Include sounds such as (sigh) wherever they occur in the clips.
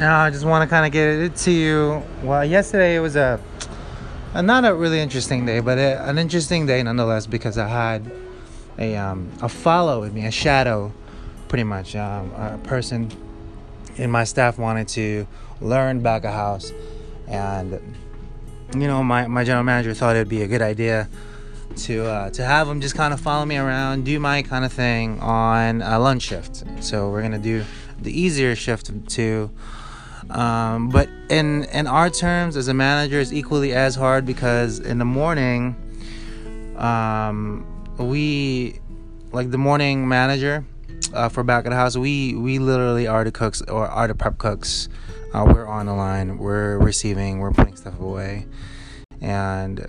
Now I just want to kind of get it to you. Well, yesterday it was a, a not a really interesting day, but a, an interesting day nonetheless because I had a um, a follow with me, a shadow, pretty much. Um, a person in my staff wanted to learn back a house, and you know my, my general manager thought it'd be a good idea to uh, to have him just kind of follow me around, do my kind of thing on a lunch shift. So we're gonna do the easier shift too. Um, but in in our terms, as a manager, it's equally as hard because in the morning, um, we like the morning manager uh, for back of the house. We we literally are the cooks or are the prep cooks. Uh, we're on the line. We're receiving. We're putting stuff away, and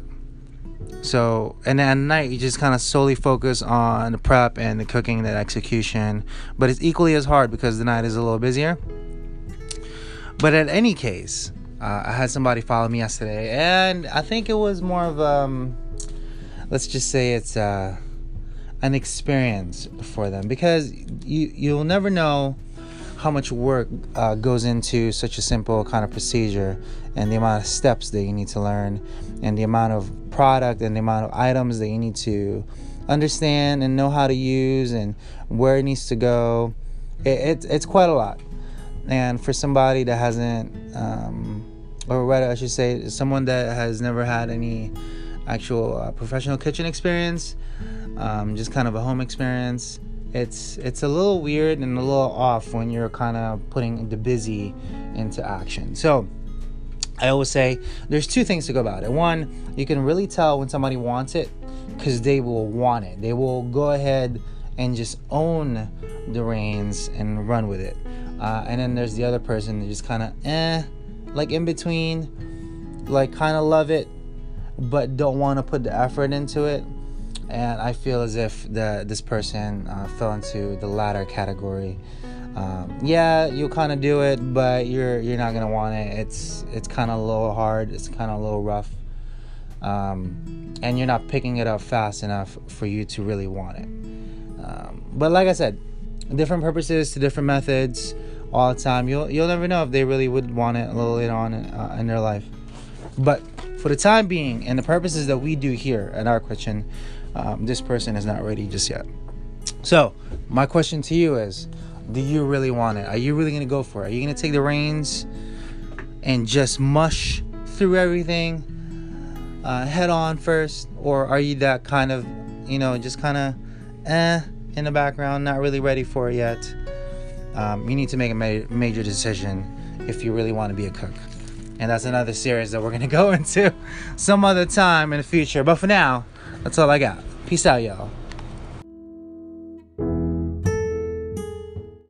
so, and then at night, you just kind of solely focus on the prep and the cooking and the execution. But it's equally as hard because the night is a little busier. But in any case, uh, I had somebody follow me yesterday, and I think it was more of um, let's just say it's uh, an experience for them. Because you you'll never know how much work uh, goes into such a simple kind of procedure and the amount of steps that you need to learn and the amount of product and the amount of items that you need to understand and know how to use and where it needs to go. It, it it's quite a lot and for somebody that hasn't um, or rather i should say someone that has never had any actual uh, professional kitchen experience um, just kind of a home experience it's it's a little weird and a little off when you're kind of putting the busy into action. So I always say there's two things to go about it. One, you can really tell when somebody wants it because they will want it. They will go ahead and just own the reins and run with it. Uh, and then there's the other person that just kind of eh, like in between, like kind of love it, but don't want to put the effort into it and I feel as if the this person uh, fell into the latter category. Um, yeah, you kind of do it, but you're you're not gonna want it. It's it's kind of a little hard. It's kind of a little rough, um, and you're not picking it up fast enough for you to really want it. Um, but like I said, different purposes to different methods all the time. You'll you'll never know if they really would want it a little later on in, uh, in their life. But for the time being, and the purposes that we do here at our kitchen, um, this person is not ready just yet. So, my question to you is do you really want it? Are you really going to go for it? Are you going to take the reins and just mush through everything uh, head on first? Or are you that kind of, you know, just kind of eh in the background, not really ready for it yet? Um, you need to make a ma- major decision if you really want to be a cook. And that's another series that we're going (laughs) to go into some other time in the future. But for now, that's all I got. Peace out, y'all.